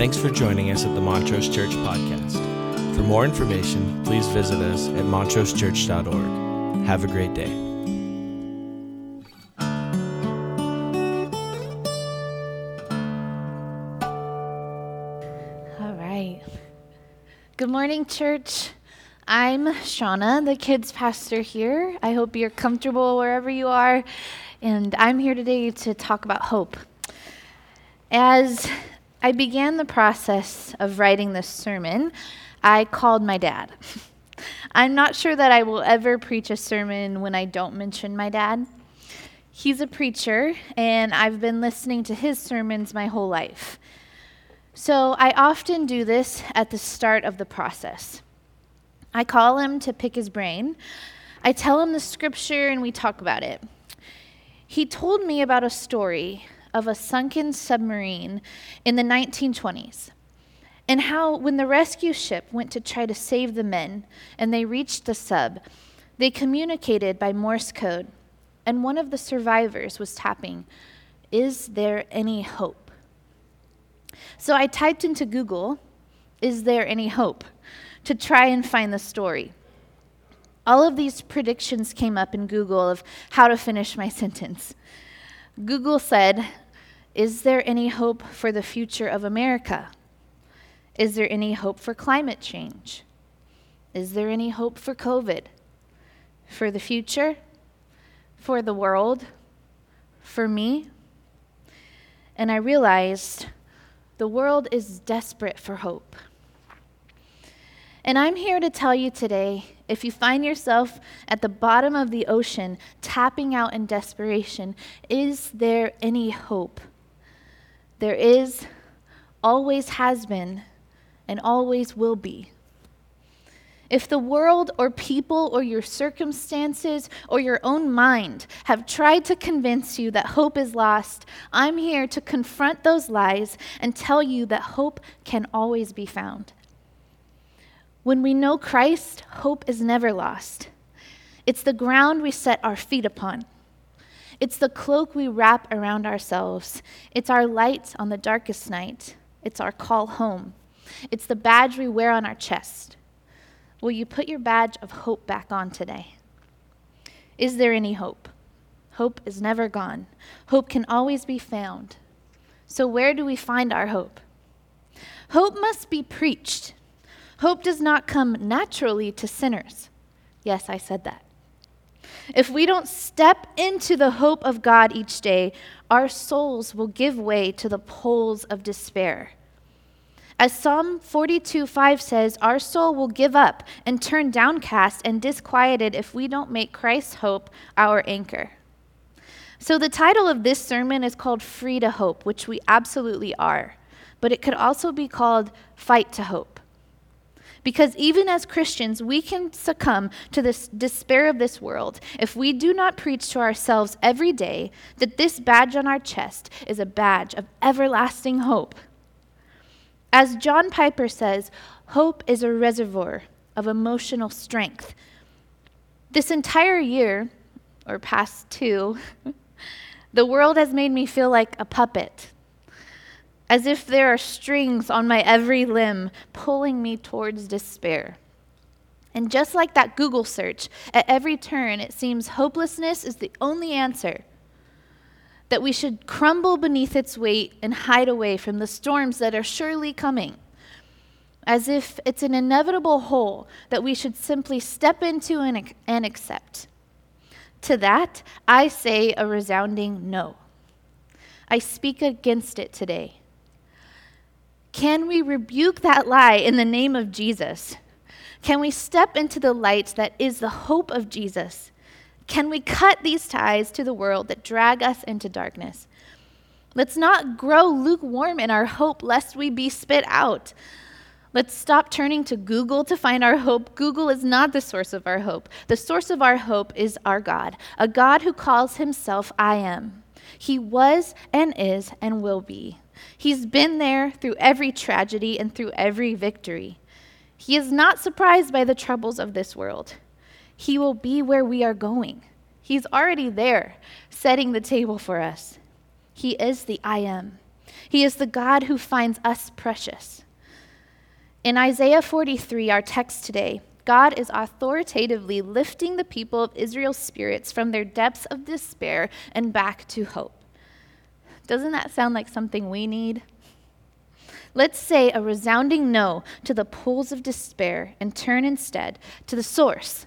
Thanks for joining us at the Montrose Church Podcast. For more information, please visit us at montrosechurch.org. Have a great day. All right. Good morning, church. I'm Shauna, the kids' pastor here. I hope you're comfortable wherever you are. And I'm here today to talk about hope. As I began the process of writing this sermon, I called my dad. I'm not sure that I will ever preach a sermon when I don't mention my dad. He's a preacher, and I've been listening to his sermons my whole life. So I often do this at the start of the process. I call him to pick his brain. I tell him the scripture and we talk about it. He told me about a story of a sunken submarine in the 1920s and how, when the rescue ship went to try to save the men and they reached the sub, they communicated by Morse code, and one of the survivors was tapping, Is there any hope? So I typed into Google, Is there any hope? to try and find the story. All of these predictions came up in Google of how to finish my sentence. Google said, Is there any hope for the future of America? Is there any hope for climate change? Is there any hope for COVID? For the future? For the world? For me? And I realized the world is desperate for hope. And I'm here to tell you today if you find yourself at the bottom of the ocean, tapping out in desperation, is there any hope? There is, always has been, and always will be. If the world or people or your circumstances or your own mind have tried to convince you that hope is lost, I'm here to confront those lies and tell you that hope can always be found. When we know Christ, hope is never lost. It's the ground we set our feet upon. It's the cloak we wrap around ourselves. It's our light on the darkest night. It's our call home. It's the badge we wear on our chest. Will you put your badge of hope back on today? Is there any hope? Hope is never gone. Hope can always be found. So, where do we find our hope? Hope must be preached. Hope does not come naturally to sinners. Yes, I said that. If we don't step into the hope of God each day, our souls will give way to the poles of despair. As Psalm 42 5 says, our soul will give up and turn downcast and disquieted if we don't make Christ's hope our anchor. So, the title of this sermon is called Free to Hope, which we absolutely are, but it could also be called Fight to Hope. Because even as Christians, we can succumb to the despair of this world if we do not preach to ourselves every day that this badge on our chest is a badge of everlasting hope. As John Piper says, hope is a reservoir of emotional strength. This entire year, or past two, the world has made me feel like a puppet as if there are strings on my every limb pulling me towards despair. And just like that Google search, at every turn it seems hopelessness is the only answer. That we should crumble beneath its weight and hide away from the storms that are surely coming. As if it's an inevitable hole that we should simply step into and, and accept. To that, I say a resounding no. I speak against it today. Can we rebuke that lie in the name of Jesus? Can we step into the light that is the hope of Jesus? Can we cut these ties to the world that drag us into darkness? Let's not grow lukewarm in our hope lest we be spit out. Let's stop turning to Google to find our hope. Google is not the source of our hope. The source of our hope is our God, a God who calls himself I am. He was and is and will be. He's been there through every tragedy and through every victory. He is not surprised by the troubles of this world. He will be where we are going. He's already there, setting the table for us. He is the I am. He is the God who finds us precious. In Isaiah 43, our text today, God is authoritatively lifting the people of Israel's spirits from their depths of despair and back to hope. Doesn't that sound like something we need? Let's say a resounding no to the pools of despair and turn instead to the source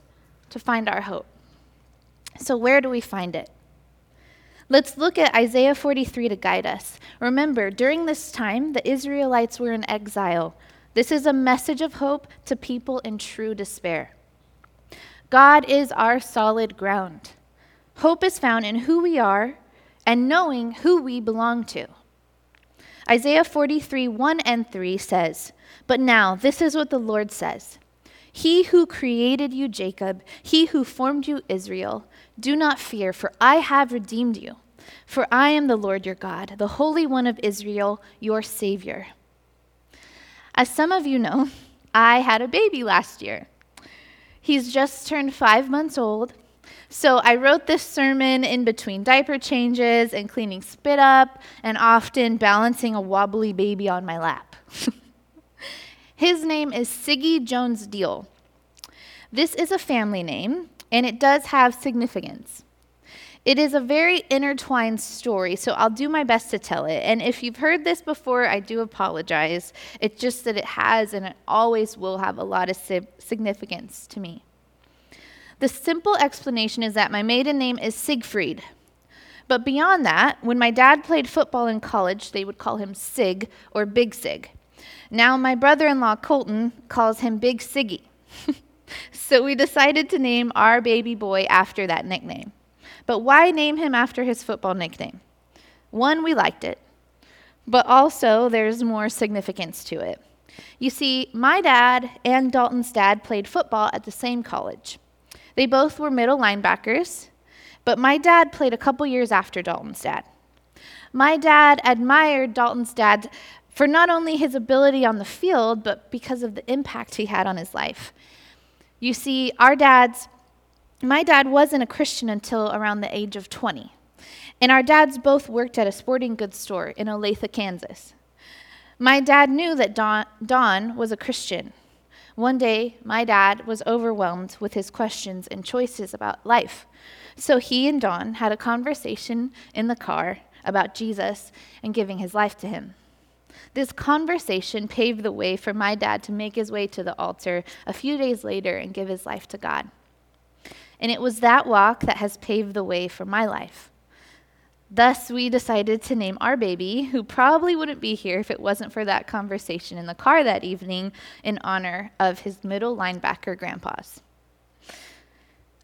to find our hope. So, where do we find it? Let's look at Isaiah 43 to guide us. Remember, during this time, the Israelites were in exile. This is a message of hope to people in true despair. God is our solid ground. Hope is found in who we are and knowing who we belong to. Isaiah 43, 1 and 3 says, But now, this is what the Lord says He who created you, Jacob, he who formed you, Israel, do not fear, for I have redeemed you. For I am the Lord your God, the Holy One of Israel, your Savior. As some of you know, I had a baby last year. He's just turned five months old. So I wrote this sermon in between diaper changes and cleaning spit up, and often balancing a wobbly baby on my lap. His name is Siggy Jones Deal. This is a family name, and it does have significance. It is a very intertwined story, so I'll do my best to tell it. And if you've heard this before, I do apologize. It's just that it has and it always will have a lot of significance to me. The simple explanation is that my maiden name is Siegfried. But beyond that, when my dad played football in college, they would call him Sig or Big Sig. Now my brother in law, Colton, calls him Big Siggy. so we decided to name our baby boy after that nickname. But why name him after his football nickname? One, we liked it, but also there's more significance to it. You see, my dad and Dalton's dad played football at the same college. They both were middle linebackers, but my dad played a couple years after Dalton's dad. My dad admired Dalton's dad for not only his ability on the field, but because of the impact he had on his life. You see, our dads, my dad wasn't a Christian until around the age of 20. And our dads both worked at a sporting goods store in Olathe, Kansas. My dad knew that Don, Don was a Christian. One day, my dad was overwhelmed with his questions and choices about life. So he and Don had a conversation in the car about Jesus and giving his life to him. This conversation paved the way for my dad to make his way to the altar a few days later and give his life to God. And it was that walk that has paved the way for my life. Thus, we decided to name our baby, who probably wouldn't be here if it wasn't for that conversation in the car that evening, in honor of his middle linebacker grandpas.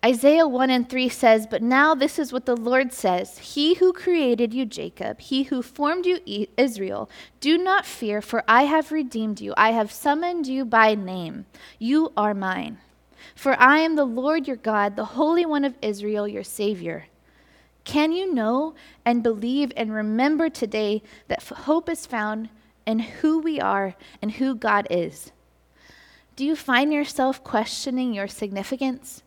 Isaiah 1 and 3 says, But now this is what the Lord says He who created you, Jacob, he who formed you, Israel, do not fear, for I have redeemed you. I have summoned you by name. You are mine. For I am the Lord your God, the Holy One of Israel, your Savior. Can you know and believe and remember today that hope is found in who we are and who God is? Do you find yourself questioning your significance?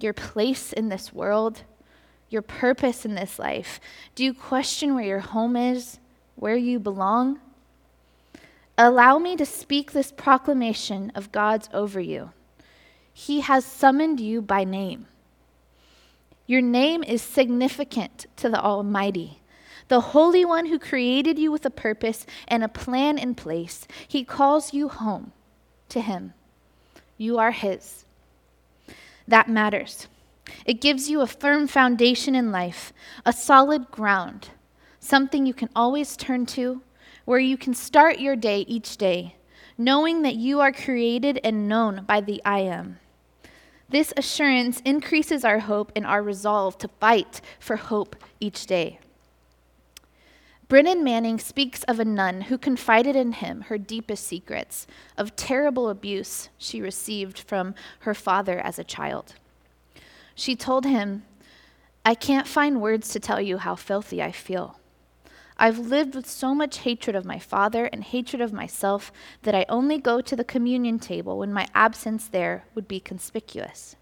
your place in this world, your purpose in this life? Do you question where your home is, where you belong? Allow me to speak this proclamation of God's over you. He has summoned you by name. Your name is significant to the Almighty, the Holy One who created you with a purpose and a plan in place. He calls you home to Him. You are His. That matters. It gives you a firm foundation in life, a solid ground, something you can always turn to, where you can start your day each day, knowing that you are created and known by the I am. This assurance increases our hope and our resolve to fight for hope each day. Brennan Manning speaks of a nun who confided in him her deepest secrets of terrible abuse she received from her father as a child. She told him, I can't find words to tell you how filthy I feel. I've lived with so much hatred of my father and hatred of myself that I only go to the communion table when my absence there would be conspicuous.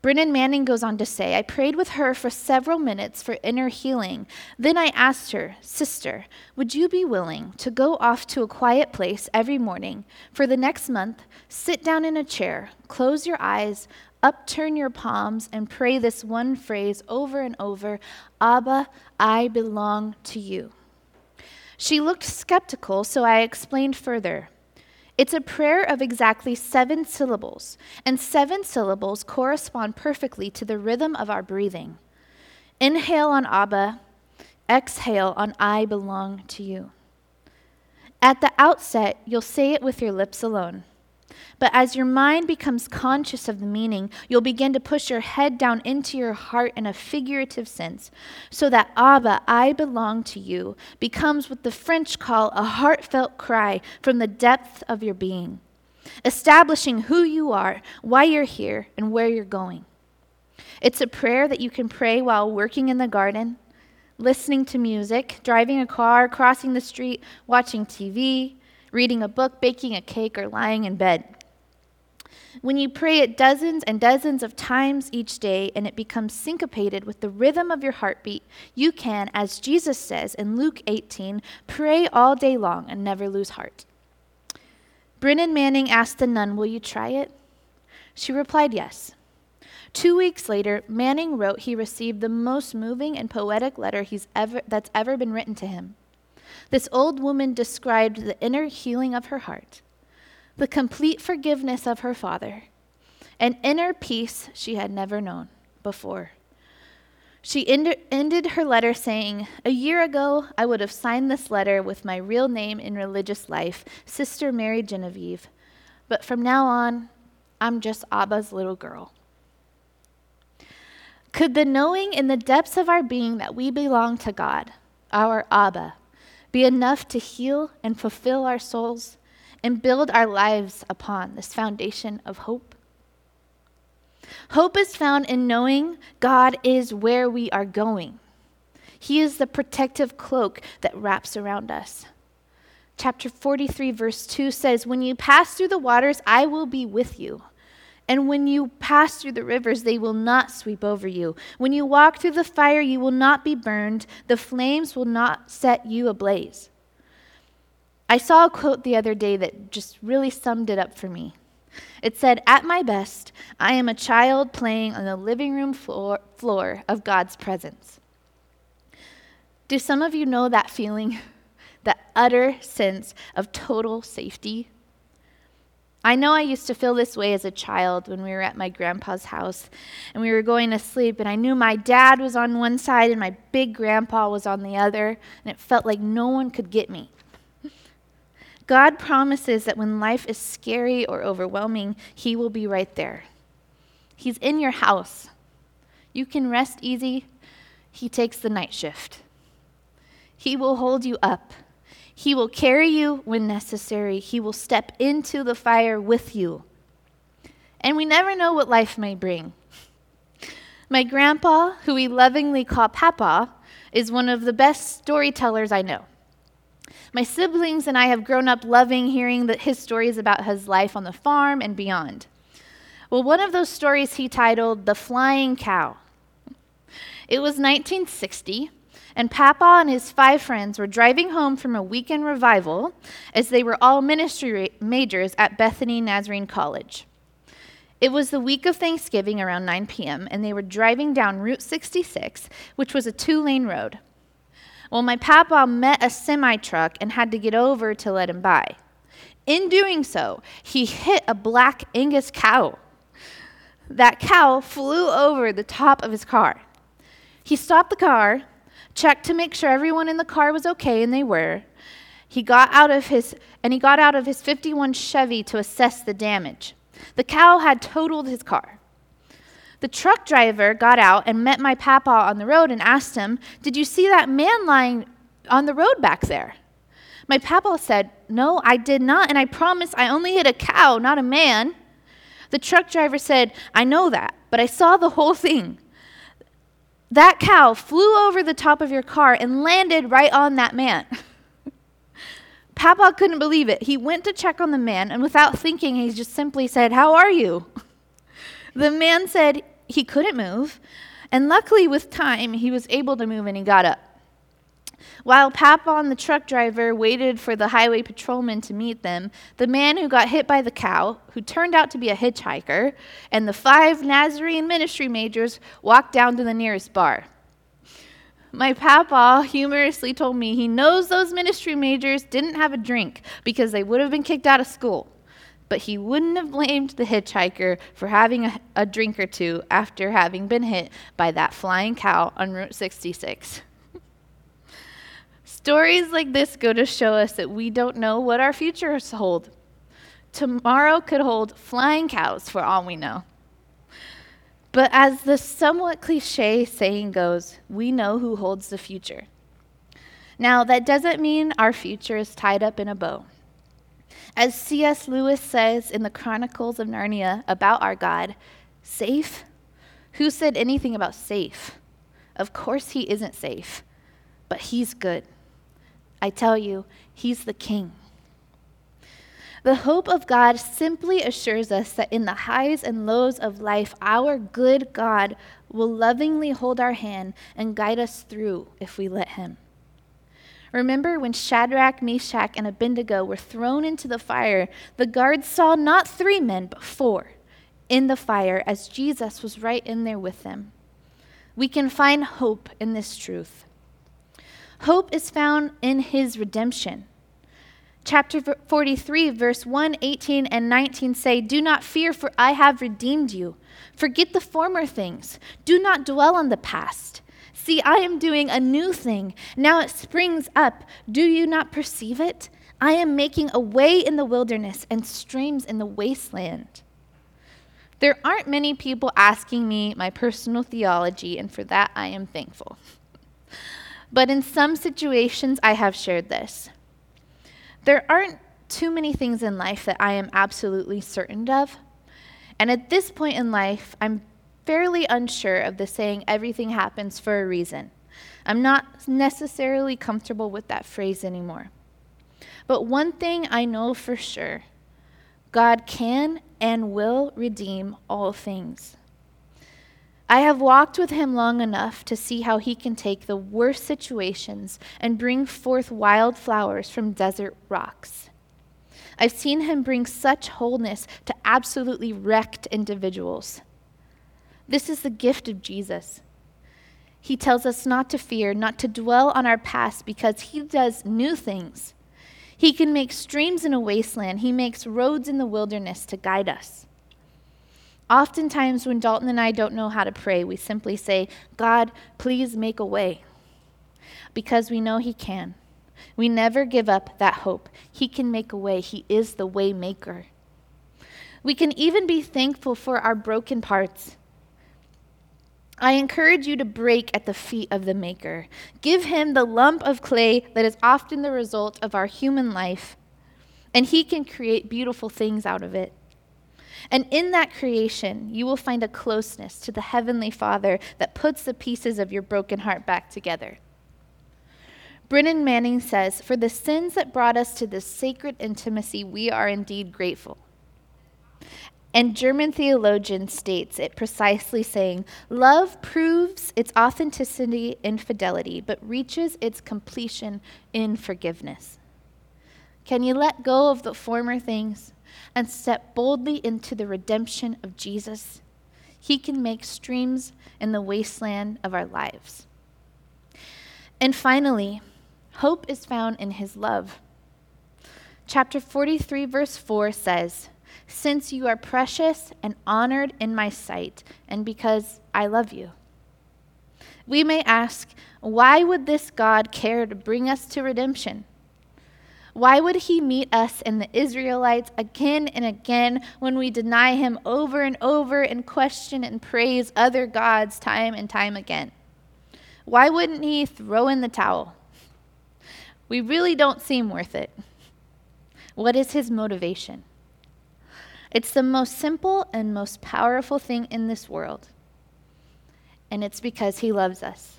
Brennan Manning goes on to say, I prayed with her for several minutes for inner healing. Then I asked her, Sister, would you be willing to go off to a quiet place every morning for the next month, sit down in a chair, close your eyes, upturn your palms, and pray this one phrase over and over Abba, I belong to you? She looked skeptical, so I explained further. It's a prayer of exactly seven syllables, and seven syllables correspond perfectly to the rhythm of our breathing. Inhale on Abba, exhale on I belong to you. At the outset, you'll say it with your lips alone. But as your mind becomes conscious of the meaning, you'll begin to push your head down into your heart in a figurative sense, so that Abba, I belong to you, becomes what the French call a heartfelt cry from the depth of your being, establishing who you are, why you're here, and where you're going. It's a prayer that you can pray while working in the garden, listening to music, driving a car, crossing the street, watching TV, reading a book, baking a cake, or lying in bed. When you pray it dozens and dozens of times each day and it becomes syncopated with the rhythm of your heartbeat, you can, as Jesus says in Luke 18, pray all day long and never lose heart. Brennan Manning asked the nun, Will you try it? She replied, Yes. Two weeks later, Manning wrote he received the most moving and poetic letter he's ever, that's ever been written to him. This old woman described the inner healing of her heart the complete forgiveness of her father, an inner peace she had never known before. She end- ended her letter saying, A year ago, I would have signed this letter with my real name in religious life, Sister Mary Genevieve. But from now on, I'm just Abba's little girl. Could the knowing in the depths of our being that we belong to God, our Abba, be enough to heal and fulfill our souls and build our lives upon this foundation of hope. Hope is found in knowing God is where we are going. He is the protective cloak that wraps around us. Chapter 43, verse 2 says, When you pass through the waters, I will be with you. And when you pass through the rivers, they will not sweep over you. When you walk through the fire, you will not be burned. The flames will not set you ablaze. I saw a quote the other day that just really summed it up for me. It said, At my best, I am a child playing on the living room floor, floor of God's presence. Do some of you know that feeling? that utter sense of total safety? I know I used to feel this way as a child when we were at my grandpa's house and we were going to sleep, and I knew my dad was on one side and my big grandpa was on the other, and it felt like no one could get me. God promises that when life is scary or overwhelming, He will be right there. He's in your house. You can rest easy. He takes the night shift. He will hold you up. He will carry you when necessary. He will step into the fire with you. And we never know what life may bring. My grandpa, who we lovingly call Papa, is one of the best storytellers I know. My siblings and I have grown up loving hearing the, his stories about his life on the farm and beyond. Well, one of those stories he titled The Flying Cow. It was 1960, and Papa and his five friends were driving home from a weekend revival as they were all ministry majors at Bethany Nazarene College. It was the week of Thanksgiving around 9 p.m., and they were driving down Route 66, which was a two lane road. Well, my papa met a semi truck and had to get over to let him by. In doing so, he hit a black Angus cow. That cow flew over the top of his car. He stopped the car, checked to make sure everyone in the car was okay, and they were. He got out of his and he got out of his 51 Chevy to assess the damage. The cow had totaled his car. The truck driver got out and met my papa on the road and asked him, Did you see that man lying on the road back there? My papa said, No, I did not, and I promise I only hit a cow, not a man. The truck driver said, I know that, but I saw the whole thing. That cow flew over the top of your car and landed right on that man. Papa couldn't believe it. He went to check on the man, and without thinking, he just simply said, How are you? The man said, he couldn't move. And luckily, with time, he was able to move and he got up. While Papon, the truck driver, waited for the highway patrolman to meet them, the man who got hit by the cow, who turned out to be a hitchhiker, and the five Nazarene ministry majors walked down to the nearest bar. My papa humorously told me he knows those ministry majors didn't have a drink because they would have been kicked out of school. But he wouldn't have blamed the hitchhiker for having a, a drink or two after having been hit by that flying cow on Route 66. Stories like this go to show us that we don't know what our futures hold. Tomorrow could hold flying cows for all we know. But as the somewhat cliche saying goes, we know who holds the future. Now, that doesn't mean our future is tied up in a bow. As C.S. Lewis says in the Chronicles of Narnia about our God, safe? Who said anything about safe? Of course, he isn't safe, but he's good. I tell you, he's the king. The hope of God simply assures us that in the highs and lows of life, our good God will lovingly hold our hand and guide us through if we let Him. Remember when Shadrach, Meshach, and Abednego were thrown into the fire, the guards saw not three men, but four in the fire as Jesus was right in there with them. We can find hope in this truth. Hope is found in His redemption chapter 43, verse 1, 18, and 19 say, Do not fear, for I have redeemed you. Forget the former things. Do not dwell on the past. See, I am doing a new thing. Now it springs up. Do you not perceive it? I am making a way in the wilderness and streams in the wasteland. There aren't many people asking me my personal theology, and for that I am thankful. But in some situations, I have shared this. There aren't too many things in life that I am absolutely certain of. And at this point in life, I'm fairly unsure of the saying, everything happens for a reason. I'm not necessarily comfortable with that phrase anymore. But one thing I know for sure God can and will redeem all things. I have walked with him long enough to see how he can take the worst situations and bring forth wild flowers from desert rocks. I've seen him bring such wholeness to absolutely wrecked individuals. This is the gift of Jesus. He tells us not to fear, not to dwell on our past, because he does new things. He can make streams in a wasteland, he makes roads in the wilderness to guide us. Oftentimes, when Dalton and I don't know how to pray, we simply say, God, please make a way. Because we know He can. We never give up that hope. He can make a way, He is the way maker. We can even be thankful for our broken parts. I encourage you to break at the feet of the Maker. Give him the lump of clay that is often the result of our human life, and he can create beautiful things out of it. And in that creation, you will find a closeness to the Heavenly Father that puts the pieces of your broken heart back together. Brennan Manning says, For the sins that brought us to this sacred intimacy, we are indeed grateful. And German theologian states it precisely saying, Love proves its authenticity in fidelity, but reaches its completion in forgiveness. Can you let go of the former things and step boldly into the redemption of Jesus, He can make streams in the wasteland of our lives. And finally, hope is found in His love. Chapter 43, verse 4 says, Since you are precious and honored in my sight, and because I love you. We may ask, why would this God care to bring us to redemption? Why would he meet us and the Israelites again and again when we deny him over and over and question and praise other gods time and time again? Why wouldn't he throw in the towel? We really don't seem worth it. What is his motivation? It's the most simple and most powerful thing in this world, and it's because he loves us.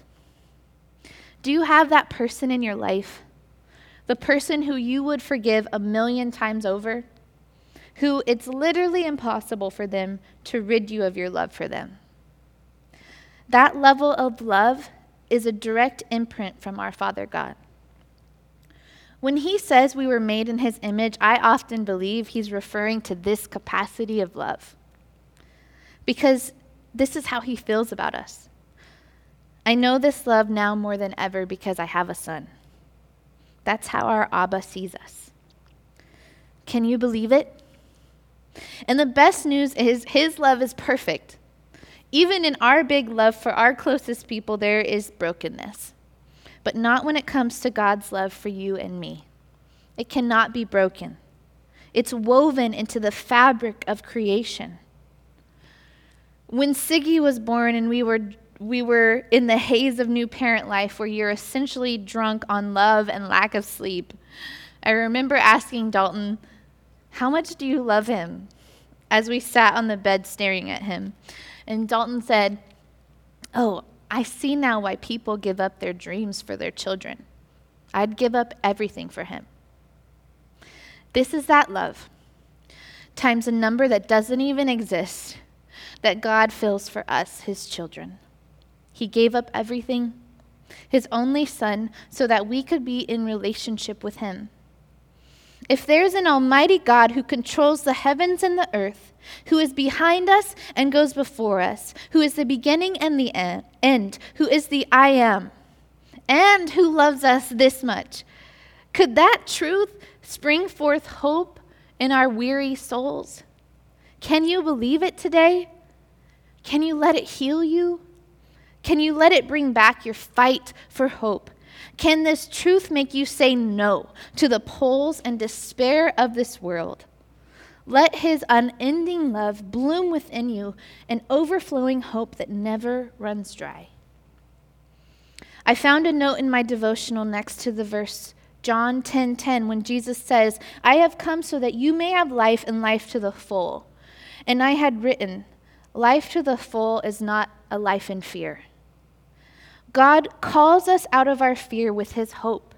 Do you have that person in your life? The person who you would forgive a million times over, who it's literally impossible for them to rid you of your love for them. That level of love is a direct imprint from our Father God. When he says we were made in his image, I often believe he's referring to this capacity of love. Because this is how he feels about us. I know this love now more than ever because I have a son. That's how our Abba sees us. Can you believe it? And the best news is his love is perfect. Even in our big love for our closest people, there is brokenness but not when it comes to God's love for you and me. It cannot be broken, it's woven into the fabric of creation. When Siggy was born and we were we were in the haze of new parent life where you're essentially drunk on love and lack of sleep. I remember asking Dalton, How much do you love him? as we sat on the bed staring at him. And Dalton said, Oh, I see now why people give up their dreams for their children. I'd give up everything for him. This is that love, times a number that doesn't even exist, that God fills for us, his children. He gave up everything, his only son, so that we could be in relationship with him. If there's an almighty God who controls the heavens and the earth, who is behind us and goes before us, who is the beginning and the end, who is the I am, and who loves us this much, could that truth spring forth hope in our weary souls? Can you believe it today? Can you let it heal you? Can you let it bring back your fight for hope? Can this truth make you say no to the pulls and despair of this world? Let his unending love bloom within you, an overflowing hope that never runs dry. I found a note in my devotional next to the verse John 10:10 10, 10, when Jesus says, "I have come so that you may have life and life to the full." And I had written, life to the full is not a life in fear. God calls us out of our fear with his hope.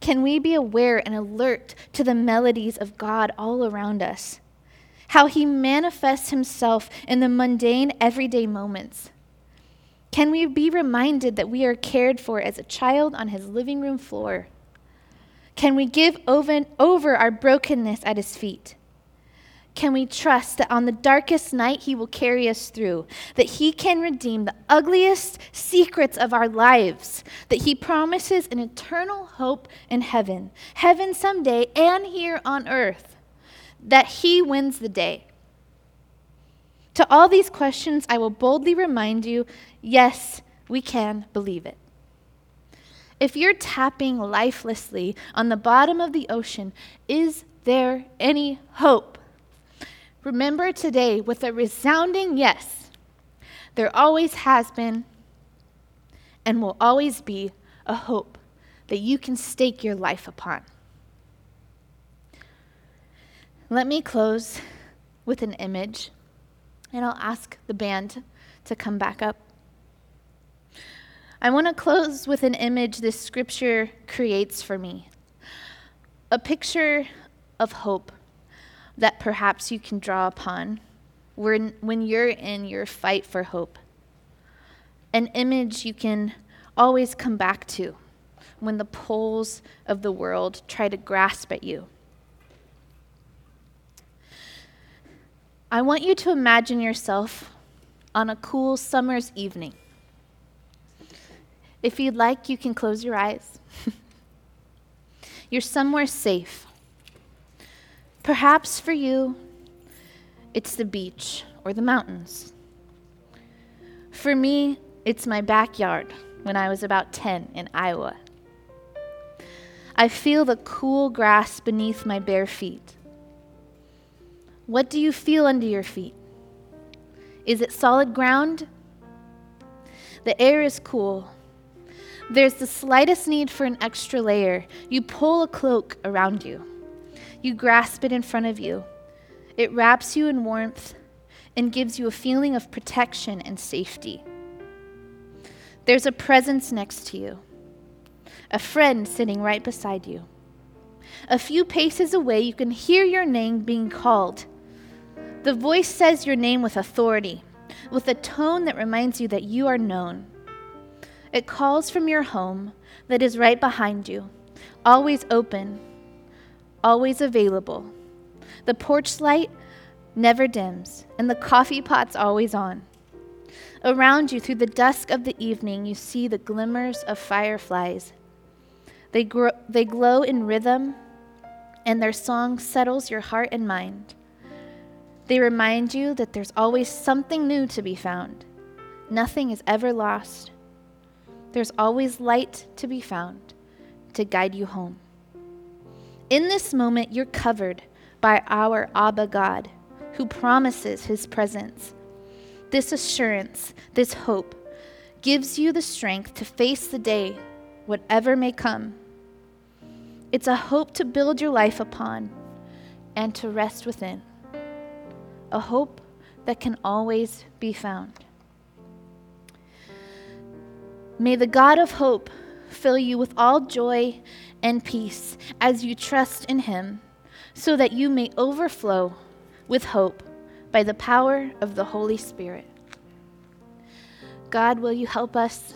Can we be aware and alert to the melodies of God all around us? How he manifests himself in the mundane, everyday moments. Can we be reminded that we are cared for as a child on his living room floor? Can we give over, over our brokenness at his feet? Can we trust that on the darkest night He will carry us through, that He can redeem the ugliest secrets of our lives, that He promises an eternal hope in heaven, heaven someday and here on earth, that He wins the day? To all these questions, I will boldly remind you yes, we can believe it. If you're tapping lifelessly on the bottom of the ocean, is there any hope? Remember today with a resounding yes, there always has been and will always be a hope that you can stake your life upon. Let me close with an image, and I'll ask the band to come back up. I want to close with an image this scripture creates for me a picture of hope that perhaps you can draw upon when, when you're in your fight for hope. An image you can always come back to when the poles of the world try to grasp at you. I want you to imagine yourself on a cool summer's evening. If you'd like, you can close your eyes. You're somewhere safe Perhaps for you, it's the beach or the mountains. For me, it's my backyard when I was about 10 in Iowa. I feel the cool grass beneath my bare feet. What do you feel under your feet? Is it solid ground? The air is cool. There's the slightest need for an extra layer. You pull a cloak around you. You grasp it in front of you. It wraps you in warmth and gives you a feeling of protection and safety. There's a presence next to you, a friend sitting right beside you. A few paces away, you can hear your name being called. The voice says your name with authority. with a tone that reminds you that you are known. It calls from your home that is right behind you, always open, always available. The porch light never dims, and the coffee pot's always on. Around you, through the dusk of the evening, you see the glimmers of fireflies. They, gro- they glow in rhythm, and their song settles your heart and mind. They remind you that there's always something new to be found. Nothing is ever lost. There's always light to be found to guide you home. In this moment, you're covered by our Abba God, who promises his presence this assurance, this hope, gives you the strength to face the day, whatever may come. It's a hope to build your life upon and to rest within, a hope that can always be found. May the God of hope fill you with all joy and peace as you trust in him, so that you may overflow with hope by the power of the Holy Spirit. God, will you help us?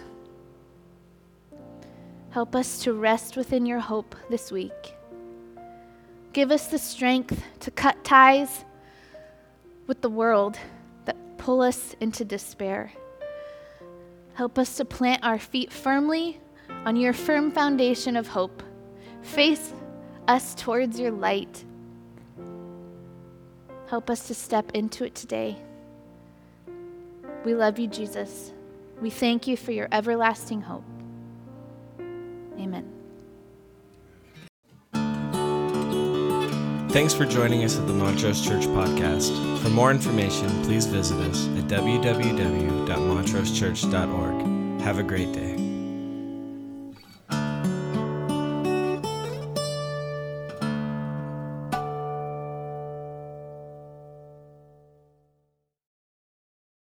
Help us to rest within your hope this week. Give us the strength to cut ties with the world that pull us into despair. Help us to plant our feet firmly on your firm foundation of hope. Face us towards your light Help us to step into it today. We love you, Jesus. We thank you for your everlasting hope. Amen. Thanks for joining us at the Montrose Church Podcast. For more information, please visit us at www.montrosechurch.org. Have a great day.